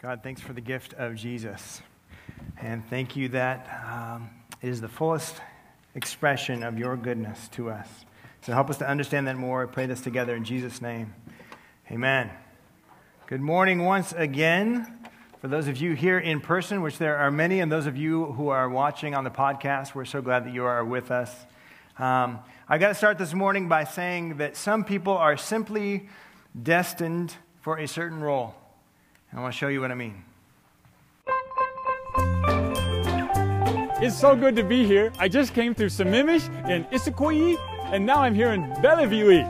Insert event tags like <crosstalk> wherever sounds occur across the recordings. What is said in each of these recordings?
God, thanks for the gift of Jesus. And thank you that um, it is the fullest expression of your goodness to us. So help us to understand that more. I pray this together in Jesus' name. Amen. Good morning once again. For those of you here in person, which there are many, and those of you who are watching on the podcast, we're so glad that you are with us. Um, I got to start this morning by saying that some people are simply destined for a certain role. I want to show you what I mean. It's so good to be here. I just came through Sammamish and Issaquah, and now I'm here in Bellevue.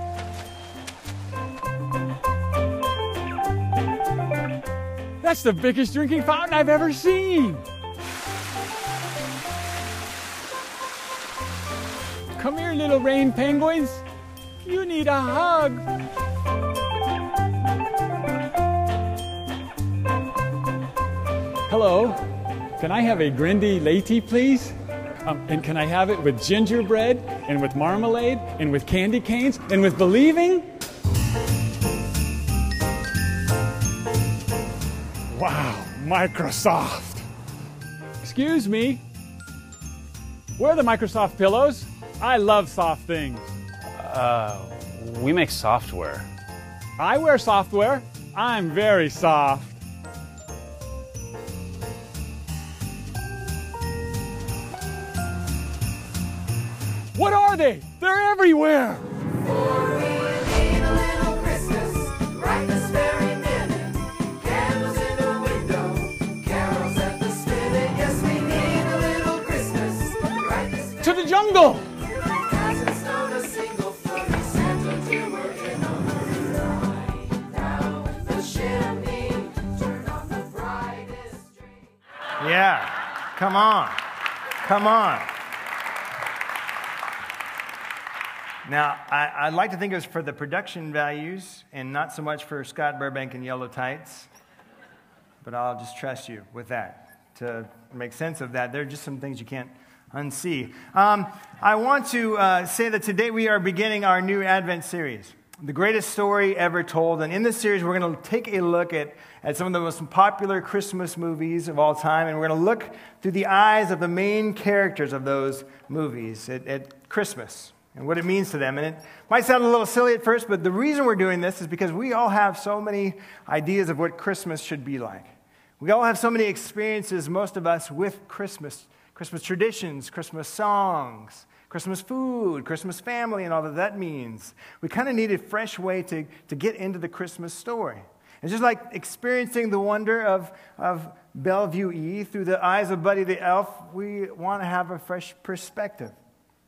That's the biggest drinking fountain I've ever seen. Come here, little rain penguins. You need a hug. Hello, can I have a Grindy Lady, please? Um, and can I have it with gingerbread and with marmalade and with candy canes and with believing? Wow, Microsoft. Excuse me. Where are the Microsoft pillows? I love soft things. Uh, we make software. I wear software. I'm very soft. What are they? They're everywhere. To the jungle. Yeah, come on. Come on. Now, I, would like to think it was for the production values and not so much for Scott Burbank and Yellow Tights, but I'll just trust you with that to make sense of that. There are just some things you can't unsee. Um, I want to uh, say that today we are beginning our new Advent series, The Greatest Story Ever Told. And in this series, we're going to take a look at, at some of the most popular Christmas movies of all time, and we're going to look through the eyes of the main characters of those movies at, at Christmas and what it means to them. And it might sound a little silly at first, but the reason we're doing this is because we all have so many ideas of what Christmas should be like. We all have so many experiences, most of us, with Christmas Christmas traditions, Christmas songs, Christmas food, Christmas family, and all that that means. We kind of need a fresh way to, to get into the Christmas story. It's just like experiencing the wonder of, of Bellevue E through the eyes of Buddy the Elf. We want to have a fresh perspective.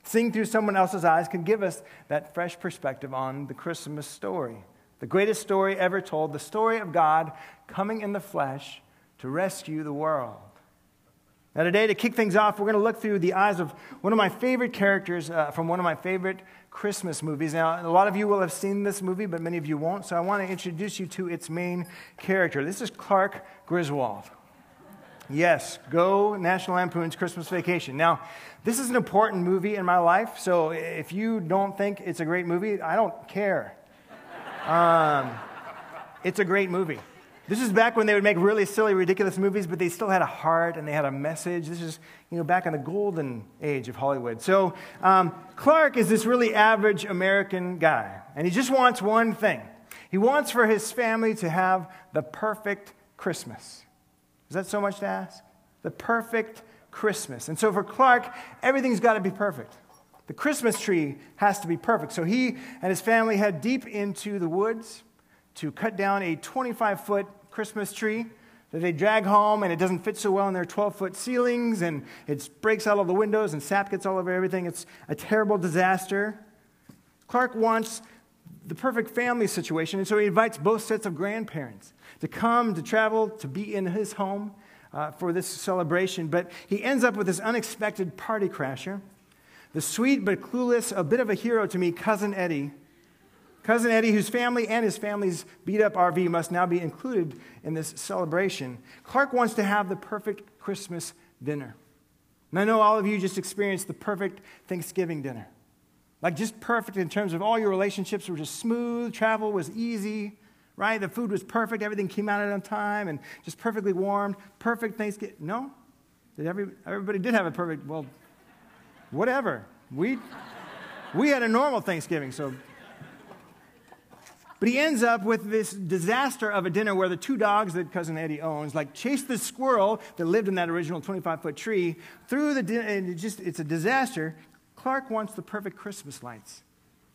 Seeing through someone else's eyes can give us that fresh perspective on the Christmas story. The greatest story ever told, the story of God coming in the flesh to rescue the world. Now, today, to kick things off, we're going to look through the eyes of one of my favorite characters uh, from one of my favorite Christmas movies. Now, a lot of you will have seen this movie, but many of you won't, so I want to introduce you to its main character. This is Clark Griswold. Yes, go National Lampoon's Christmas Vacation. Now, this is an important movie in my life, so if you don't think it's a great movie, I don't care. Um, it's a great movie. This is back when they would make really silly, ridiculous movies, but they still had a heart and they had a message. This is, you know, back in the golden age of Hollywood. So um, Clark is this really average American guy, and he just wants one thing. He wants for his family to have the perfect Christmas. Is that so much to ask? The perfect Christmas. And so for Clark, everything's got to be perfect. The Christmas tree has to be perfect. So he and his family head deep into the woods to cut down a 25 foot Christmas tree that they drag home, and it doesn't fit so well in their 12 foot ceilings, and it breaks out all the windows, and sap gets all over everything. It's a terrible disaster. Clark wants the perfect family situation, and so he invites both sets of grandparents to come, to travel, to be in his home uh, for this celebration. But he ends up with this unexpected party crasher. The sweet but clueless, a bit of a hero to me, Cousin Eddie. Cousin Eddie, whose family and his family's beat up RV must now be included in this celebration. Clark wants to have the perfect Christmas dinner. And I know all of you just experienced the perfect Thanksgiving dinner. Like just perfect in terms of all your relationships were just smooth, travel was easy, right? The food was perfect, everything came out on time and just perfectly warmed, perfect Thanksgiving. No? Did every, everybody did have a perfect, well, whatever. We, we had a normal Thanksgiving, so. But he ends up with this disaster of a dinner where the two dogs that cousin Eddie owns, like, chase the squirrel that lived in that original 25 foot tree through the dinner, and it just, it's a disaster. Clark wants the perfect Christmas lights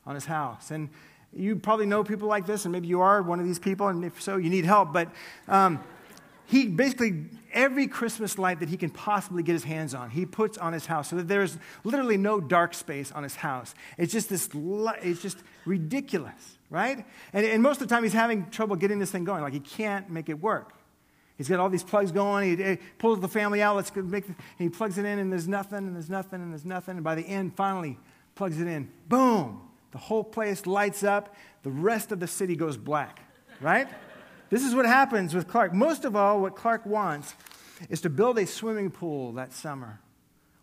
on his house. And you probably know people like this, and maybe you are one of these people, and if so, you need help. But um, he basically, every Christmas light that he can possibly get his hands on, he puts on his house so that there's literally no dark space on his house. It's just this, it's just ridiculous, right? And, and most of the time he's having trouble getting this thing going. Like he can't make it work. He's got all these plugs going. He, he pulls the family out. Let's make. The, he plugs it in, and there's nothing, and there's nothing, and there's nothing. And by the end, finally, plugs it in. Boom! The whole place lights up. The rest of the city goes black. Right? This is what happens with Clark. Most of all, what Clark wants is to build a swimming pool that summer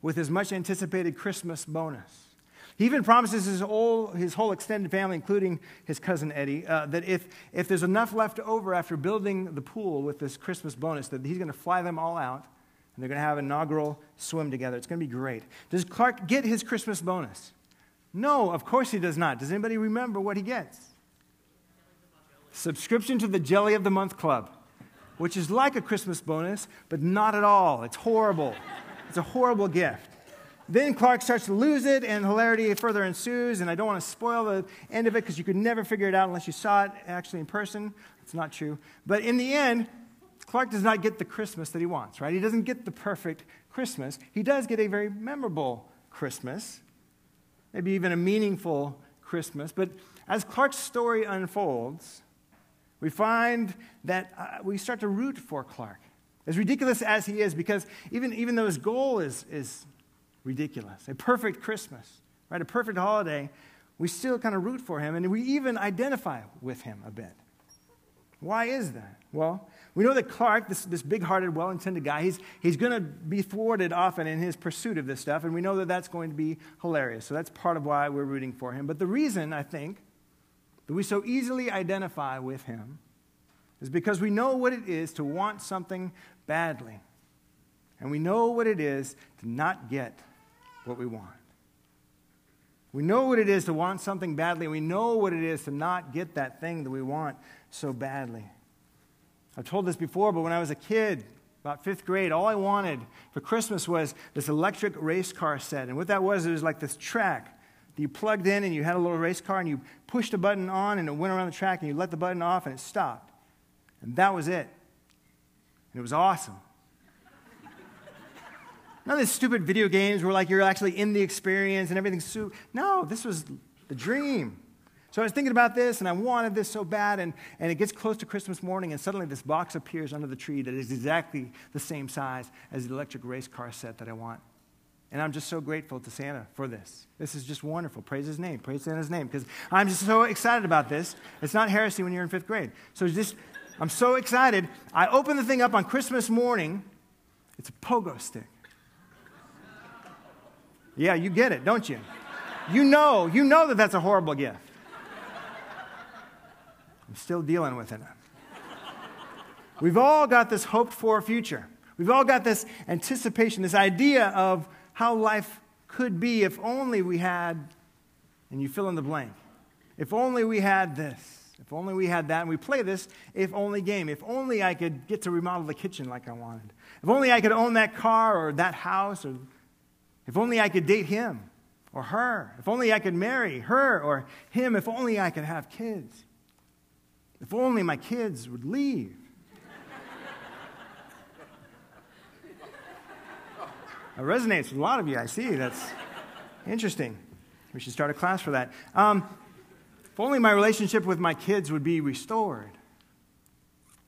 with his much anticipated Christmas bonus. He even promises his whole, his whole extended family, including his cousin Eddie, uh, that if, if there's enough left over after building the pool with this Christmas bonus, that he's going to fly them all out and they're going to have an inaugural swim together. It's going to be great. Does Clark get his Christmas bonus? No, of course he does not. Does anybody remember what he gets? Subscription to the Jelly of the Month Club, which is like a Christmas bonus, but not at all. It's horrible. It's a horrible gift. Then Clark starts to lose it, and hilarity further ensues. And I don't want to spoil the end of it because you could never figure it out unless you saw it actually in person. It's not true. But in the end, Clark does not get the Christmas that he wants, right? He doesn't get the perfect Christmas. He does get a very memorable Christmas, maybe even a meaningful Christmas. But as Clark's story unfolds, we find that uh, we start to root for Clark. As ridiculous as he is, because even, even though his goal is, is ridiculous, a perfect Christmas, right, a perfect holiday, we still kind of root for him and we even identify with him a bit. Why is that? Well, we know that Clark, this, this big hearted, well intended guy, he's, he's going to be thwarted often in his pursuit of this stuff, and we know that that's going to be hilarious. So that's part of why we're rooting for him. But the reason, I think, that we so easily identify with him is because we know what it is to want something badly. And we know what it is to not get what we want. We know what it is to want something badly, and we know what it is to not get that thing that we want so badly. I've told this before, but when I was a kid, about fifth grade, all I wanted for Christmas was this electric race car set. And what that was, it was like this track that you plugged in and you had a little race car and you pushed a button on and it went around the track and you let the button off and it stopped. And that was it. And it was awesome. None of these stupid video games where like you're actually in the experience and everything's no, this was the dream. So I was thinking about this and I wanted this so bad, and, and it gets close to Christmas morning, and suddenly this box appears under the tree that is exactly the same size as the electric race car set that I want. And I'm just so grateful to Santa for this. This is just wonderful. Praise his name. Praise Santa's name. Because I'm just so excited about this. It's not heresy when you're in fifth grade. So just, I'm so excited. I open the thing up on Christmas morning. It's a pogo stick. Yeah, you get it, don't you? You know, you know that that's a horrible gift. I'm still dealing with it. We've all got this hoped for future. We've all got this anticipation, this idea of how life could be if only we had, and you fill in the blank. If only we had this. If only we had that. And we play this if only game. If only I could get to remodel the kitchen like I wanted. If only I could own that car or that house. Or if only I could date him or her. If only I could marry her or him. If only I could have kids. If only my kids would leave. <laughs> It resonates with a lot of you, I see. That's interesting. We should start a class for that. Um, if only my relationship with my kids would be restored.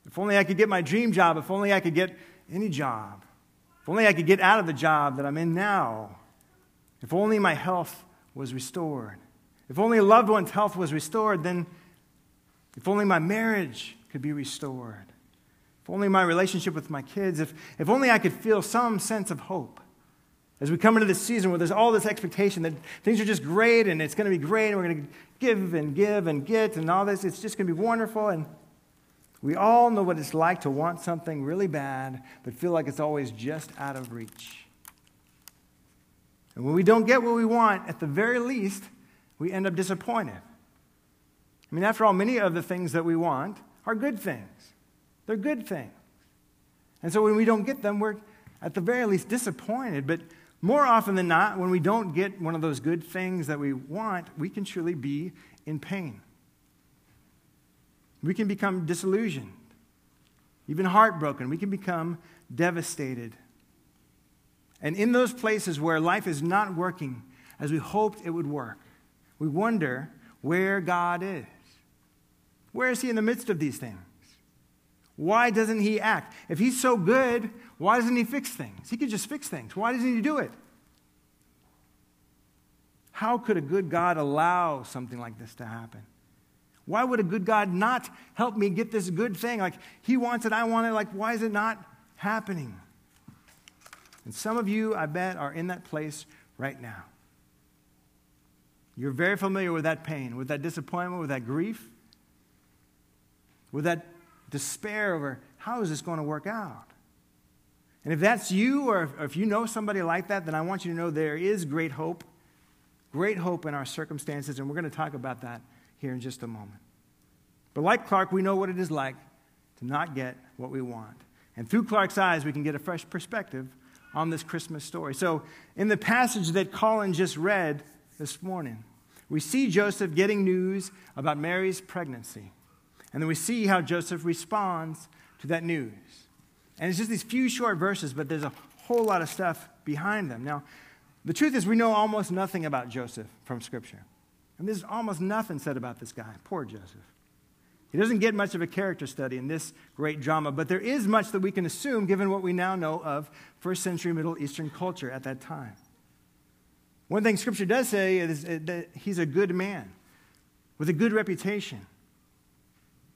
If only I could get my dream job. If only I could get any job. If only I could get out of the job that I'm in now. If only my health was restored. If only a loved one's health was restored, then if only my marriage could be restored. If only my relationship with my kids, if, if only I could feel some sense of hope. As we come into this season where there's all this expectation that things are just great and it's going to be great and we're going to give and give and get and all this, it's just going to be wonderful. And We all know what it's like to want something really bad, but feel like it's always just out of reach. And when we don't get what we want, at the very least, we end up disappointed. I mean, after all, many of the things that we want are good things. They're good things. And so when we don't get them, we're at the very least disappointed. But more often than not, when we don't get one of those good things that we want, we can truly be in pain. We can become disillusioned, even heartbroken. We can become devastated. And in those places where life is not working as we hoped it would work, we wonder where God is. Where is He in the midst of these things? Why doesn't He act? If He's so good, why doesn't He fix things? He could just fix things. Why doesn't He do it? How could a good God allow something like this to happen? Why would a good God not help me get this good thing? Like, He wants it, I want it. Like, why is it not happening? And some of you, I bet, are in that place right now. You're very familiar with that pain, with that disappointment, with that grief, with that despair over how is this going to work out? And if that's you, or if you know somebody like that, then I want you to know there is great hope, great hope in our circumstances, and we're going to talk about that here in just a moment. But like Clark, we know what it is like to not get what we want. And through Clark's eyes, we can get a fresh perspective on this Christmas story. So, in the passage that Colin just read this morning, we see Joseph getting news about Mary's pregnancy. And then we see how Joseph responds to that news. And it's just these few short verses, but there's a whole lot of stuff behind them. Now, the truth is, we know almost nothing about Joseph from Scripture. And there's almost nothing said about this guy. Poor Joseph. He doesn't get much of a character study in this great drama, but there is much that we can assume given what we now know of first century Middle Eastern culture at that time. One thing Scripture does say is uh, that he's a good man with a good reputation.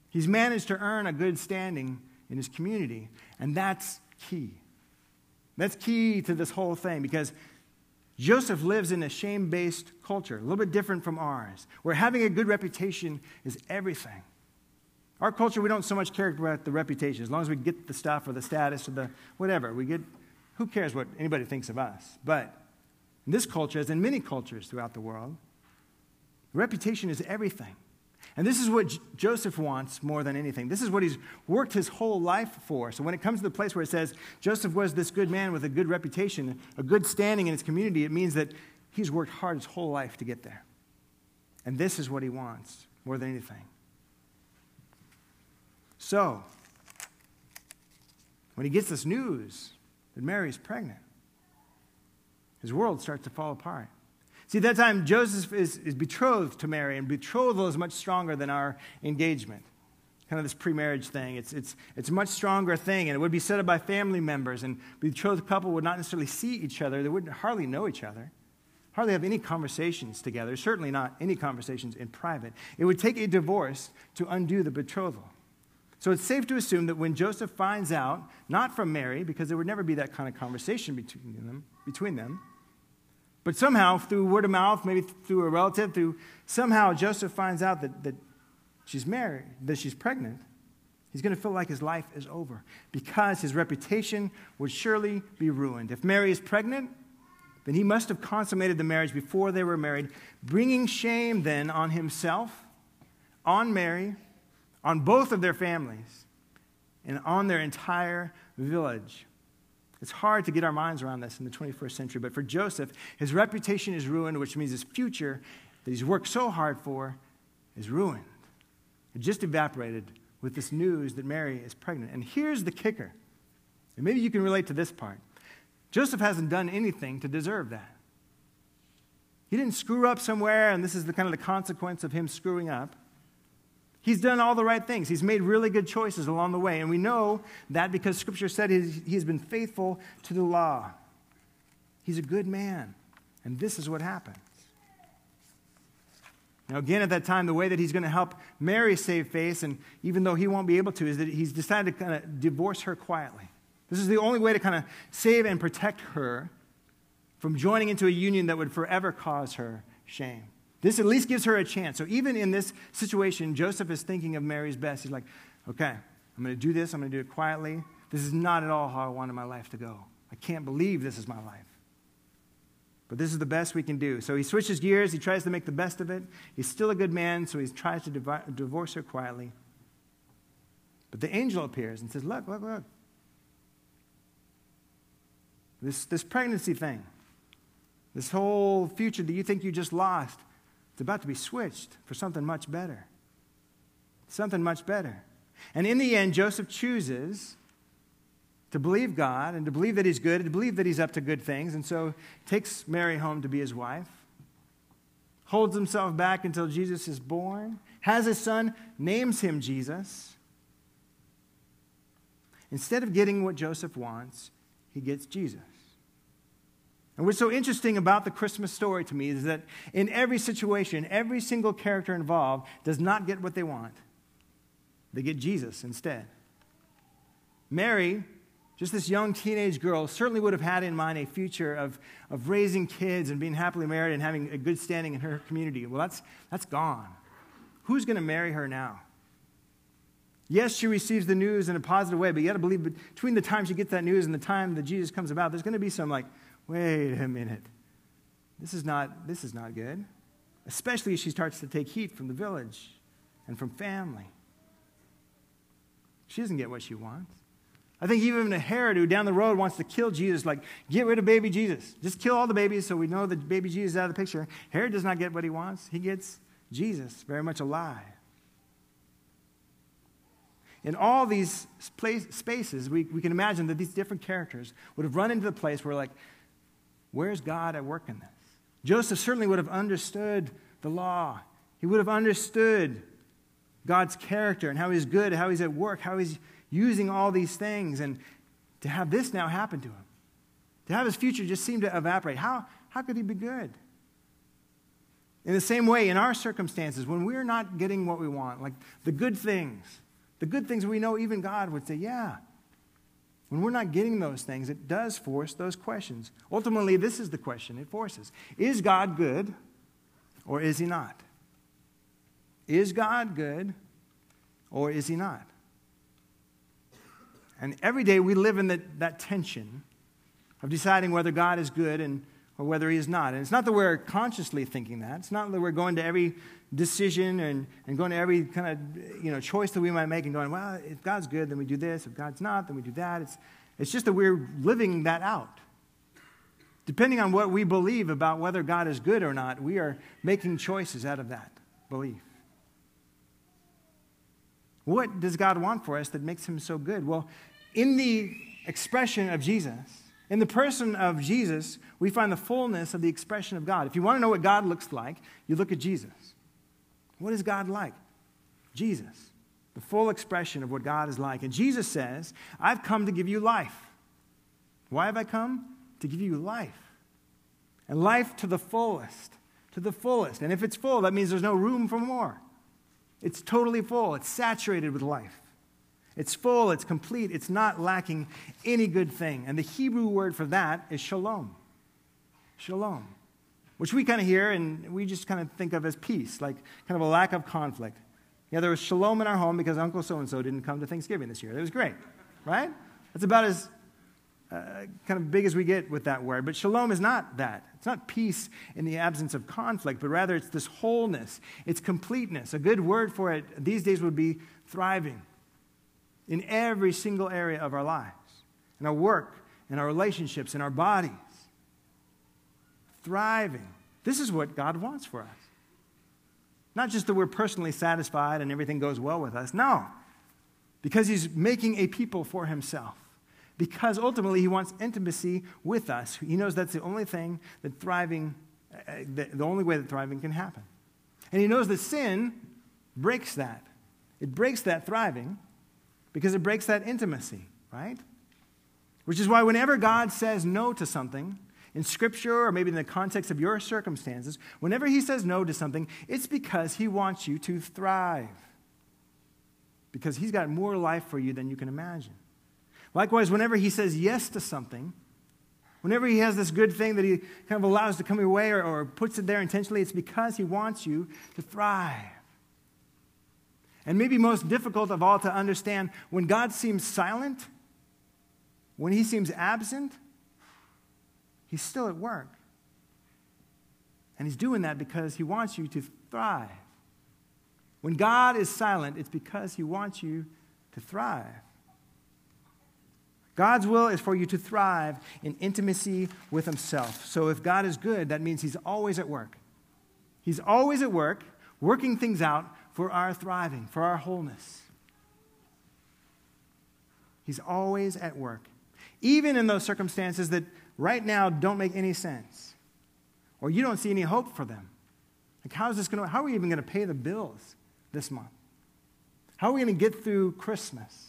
He's managed to earn a good standing in his community, and that's key. That's key to this whole thing because Joseph lives in a shame based culture, a little bit different from ours, where having a good reputation is everything. Our culture, we don't so much care about the reputation. As long as we get the stuff or the status or the whatever, we get, who cares what anybody thinks of us? But in this culture, as in many cultures throughout the world, reputation is everything. And this is what J- Joseph wants more than anything. This is what he's worked his whole life for. So when it comes to the place where it says Joseph was this good man with a good reputation, a good standing in his community, it means that he's worked hard his whole life to get there. And this is what he wants more than anything. So, when he gets this news that Mary's pregnant, his world starts to fall apart. See, at that time, Joseph is, is betrothed to Mary, and betrothal is much stronger than our engagement. Kind of this pre-marriage thing. It's, it's, it's a much stronger thing, and it would be set up by family members, and betrothed couple would not necessarily see each other. They wouldn't hardly know each other, hardly have any conversations together, certainly not any conversations in private. It would take a divorce to undo the betrothal. So it's safe to assume that when Joseph finds out, not from Mary, because there would never be that kind of conversation between them, between them but somehow, through word of mouth, maybe through a relative, through somehow Joseph finds out that, that she's married, that she's pregnant. He's going to feel like his life is over because his reputation would surely be ruined. If Mary is pregnant, then he must have consummated the marriage before they were married, bringing shame then on himself, on Mary, on both of their families, and on their entire village. It's hard to get our minds around this in the 21st century, but for Joseph, his reputation is ruined, which means his future that he's worked so hard for is ruined. It just evaporated with this news that Mary is pregnant. And here's the kicker, and maybe you can relate to this part Joseph hasn't done anything to deserve that. He didn't screw up somewhere, and this is the kind of the consequence of him screwing up. He's done all the right things. He's made really good choices along the way. And we know that because Scripture said he's been faithful to the law. He's a good man. And this is what happens. Now, again, at that time, the way that he's going to help Mary save face, and even though he won't be able to, is that he's decided to kind of divorce her quietly. This is the only way to kind of save and protect her from joining into a union that would forever cause her shame. This at least gives her a chance. So even in this situation, Joseph is thinking of Mary's best. He's like, okay, I'm going to do this, I'm going to do it quietly. This is not at all how I wanted my life to go. I can't believe this is my life. But this is the best we can do. So he switches gears. He tries to make the best of it. He's still a good man, so he tries to divorce her quietly. But the angel appears and says, Look, look, look. This, this pregnancy thing, this whole future that you think you just lost, it's about to be switched for something much better. Something much better. And in the end, Joseph chooses to believe God and to believe that he's good, and to believe that he's up to good things, and so takes Mary home to be his wife, holds himself back until Jesus is born, has a son, names him Jesus. Instead of getting what Joseph wants, he gets Jesus. And what's so interesting about the Christmas story to me is that in every situation, every single character involved does not get what they want. They get Jesus instead. Mary just this young teenage girl certainly would have had in mind a future of, of raising kids and being happily married and having a good standing in her community. Well, that's, that's gone. Who's going to marry her now? Yes, she receives the news in a positive way, but you got to believe between the time she gets that news and the time that Jesus comes about, there's going to be some like, wait a minute. This is not, this is not good. Especially as she starts to take heat from the village and from family. She doesn't get what she wants. I think even Herod who down the road wants to kill Jesus, like, get rid of baby Jesus. Just kill all the babies so we know that baby Jesus is out of the picture. Herod does not get what he wants, he gets Jesus very much alive. In all these place, spaces, we, we can imagine that these different characters would have run into the place where, like, where's God at work in this? Joseph certainly would have understood the law. He would have understood God's character and how he's good, how he's at work, how he's using all these things, and to have this now happen to him, to have his future just seem to evaporate. How, how could he be good? In the same way, in our circumstances, when we're not getting what we want, like the good things, the good things we know even God would say, yeah. When we're not getting those things, it does force those questions. Ultimately, this is the question it forces Is God good or is he not? Is God good or is he not? And every day we live in the, that tension of deciding whether God is good and, or whether he is not. And it's not that we're consciously thinking that. It's not that we're going to every decision and, and going to every kind of you know, choice that we might make and going, well, if God's good, then we do this. If God's not, then we do that. It's, it's just that we're living that out. Depending on what we believe about whether God is good or not, we are making choices out of that belief. What does God want for us that makes him so good? Well, in the expression of Jesus, in the person of Jesus, we find the fullness of the expression of God. If you want to know what God looks like, you look at Jesus. What is God like? Jesus, the full expression of what God is like. And Jesus says, I've come to give you life. Why have I come? To give you life. And life to the fullest. To the fullest. And if it's full, that means there's no room for more. It's totally full, it's saturated with life. It's full, it's complete, it's not lacking any good thing. And the Hebrew word for that is shalom. Shalom. Which we kind of hear and we just kind of think of as peace, like kind of a lack of conflict. Yeah, there was shalom in our home because Uncle so and so didn't come to Thanksgiving this year. It was great, right? That's about as uh, kind of big as we get with that word. But shalom is not that. It's not peace in the absence of conflict, but rather it's this wholeness, it's completeness. A good word for it these days would be thriving in every single area of our lives, in our work, in our relationships, in our bodies. Thriving. This is what God wants for us. Not just that we're personally satisfied and everything goes well with us. No, because He's making a people for Himself because ultimately he wants intimacy with us. He knows that's the only thing that thriving, uh, the, the only way that thriving can happen. And he knows that sin breaks that. It breaks that thriving because it breaks that intimacy, right? Which is why whenever God says no to something, in scripture or maybe in the context of your circumstances, whenever he says no to something, it's because he wants you to thrive. Because he's got more life for you than you can imagine. Likewise, whenever he says yes to something, whenever he has this good thing that he kind of allows to come your way or, or puts it there intentionally, it's because he wants you to thrive. And maybe most difficult of all to understand, when God seems silent, when he seems absent, he's still at work. And he's doing that because he wants you to thrive. When God is silent, it's because he wants you to thrive. God's will is for you to thrive in intimacy with himself. So if God is good, that means he's always at work. He's always at work, working things out for our thriving, for our wholeness. He's always at work, even in those circumstances that right now don't make any sense, or you don't see any hope for them. Like, how is this going to, how are we even going to pay the bills this month? How are we going to get through Christmas?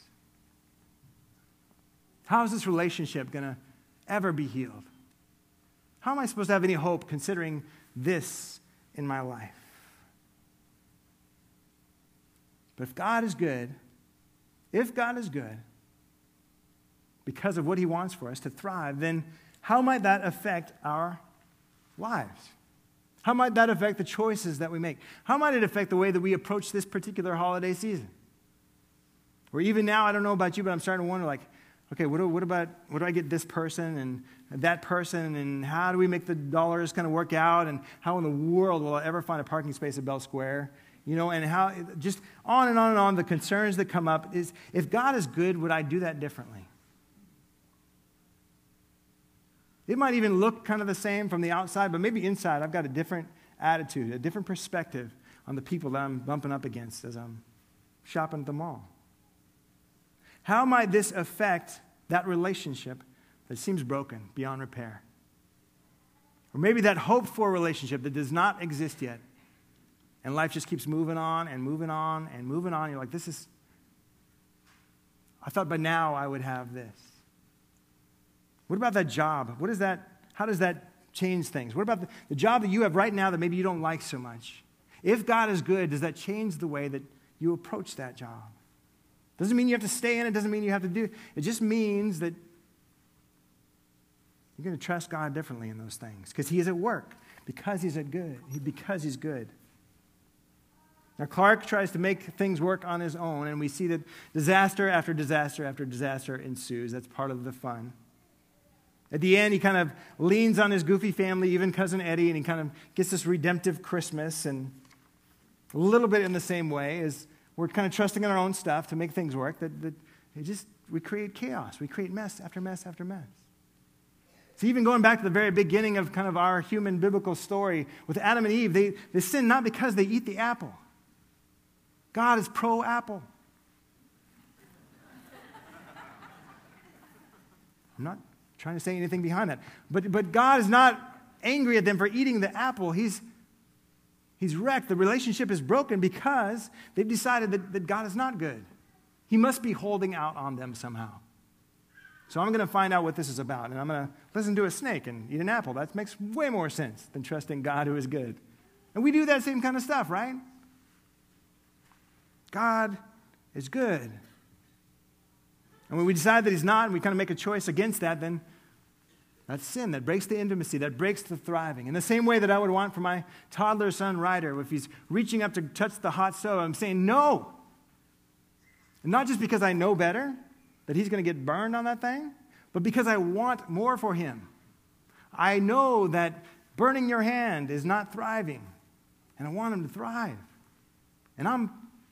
How is this relationship going to ever be healed? How am I supposed to have any hope considering this in my life? But if God is good, if God is good, because of what he wants for us to thrive, then how might that affect our lives? How might that affect the choices that we make? How might it affect the way that we approach this particular holiday season? Or even now, I don't know about you, but I'm starting to wonder like, okay, what do, what about, what do I get this person and that person, and how do we make the dollars kind of work out, and how in the world will I ever find a parking space at Bell Square? You know, and how just on and on and on the concerns that come up is if God is good, would I do that differently? It might even look kind of the same from the outside, but maybe inside I've got a different attitude, a different perspective on the people that I'm bumping up against as I'm shopping at the mall. How might this affect that relationship that seems broken beyond repair? Or maybe that hoped for relationship that does not exist yet and life just keeps moving on and moving on and moving on. You're like, this is, I thought by now I would have this. What about that job? What is that, how does that change things? What about the, the job that you have right now that maybe you don't like so much? If God is good, does that change the way that you approach that job? Doesn't mean you have to stay in it, doesn't mean you have to do it. just means that you're going to trust God differently in those things because He is at work, because He's at good, because He's good. Now, Clark tries to make things work on his own, and we see that disaster after disaster after disaster ensues. That's part of the fun. At the end, he kind of leans on his goofy family, even Cousin Eddie, and he kind of gets this redemptive Christmas. And a little bit in the same way as we're kind of trusting in our own stuff to make things work, that, that it just, we create chaos. We create mess after mess after mess. So, even going back to the very beginning of kind of our human biblical story with Adam and Eve, they, they sin not because they eat the apple. God is pro Apple. I'm not trying to say anything behind that. But, but God is not angry at them for eating the apple. He's, he's wrecked. The relationship is broken because they've decided that, that God is not good. He must be holding out on them somehow. So I'm going to find out what this is about, and I'm going to listen to a snake and eat an apple. That makes way more sense than trusting God who is good. And we do that same kind of stuff, right? God is good. And when we decide that He's not, and we kind of make a choice against that, then that's sin. That breaks the intimacy, that breaks the thriving. In the same way that I would want for my toddler son, Ryder, if he's reaching up to touch the hot stove, I'm saying no. And not just because I know better that he's going to get burned on that thing, but because I want more for him. I know that burning your hand is not thriving, and I want him to thrive. And I'm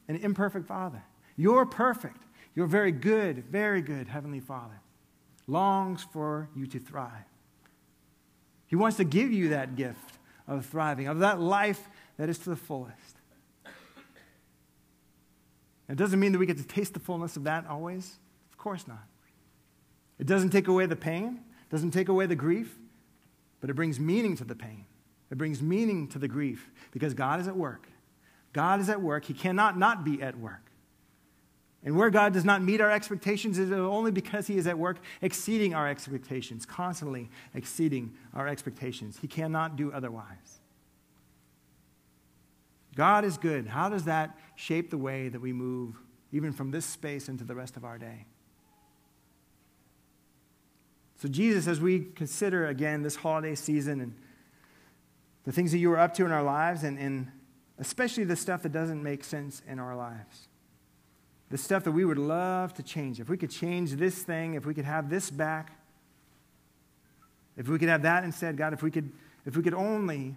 an imperfect father. You're perfect. You're very good, very good Heavenly Father. Longs for you to thrive. He wants to give you that gift of thriving, of that life that is to the fullest. It doesn't mean that we get to taste the fullness of that always. Of course not. It doesn't take away the pain, doesn't take away the grief, but it brings meaning to the pain. It brings meaning to the grief because God is at work God is at work. He cannot not be at work. And where God does not meet our expectations is only because He is at work exceeding our expectations, constantly exceeding our expectations. He cannot do otherwise. God is good. How does that shape the way that we move, even from this space into the rest of our day? So, Jesus, as we consider again this holiday season and the things that you were up to in our lives and, and especially the stuff that doesn't make sense in our lives. The stuff that we would love to change. If we could change this thing, if we could have this back, if we could have that instead, God, if we could, if we could only,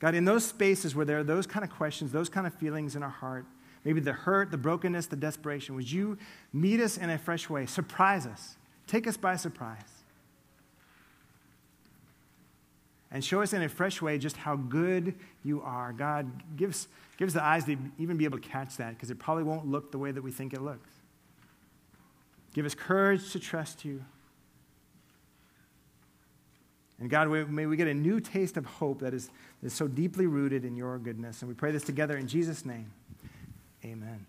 God, in those spaces where there are those kind of questions, those kind of feelings in our heart, maybe the hurt, the brokenness, the desperation, would you meet us in a fresh way? Surprise us. Take us by surprise. And show us in a fresh way just how good you are. God, give us, the eyes to even be able to catch that because it probably won't look the way that we think it looks. Give us courage to trust you. And God, may we get a new taste of hope that is, that is so deeply rooted in your goodness. And we pray this together in Jesus' name. Amen.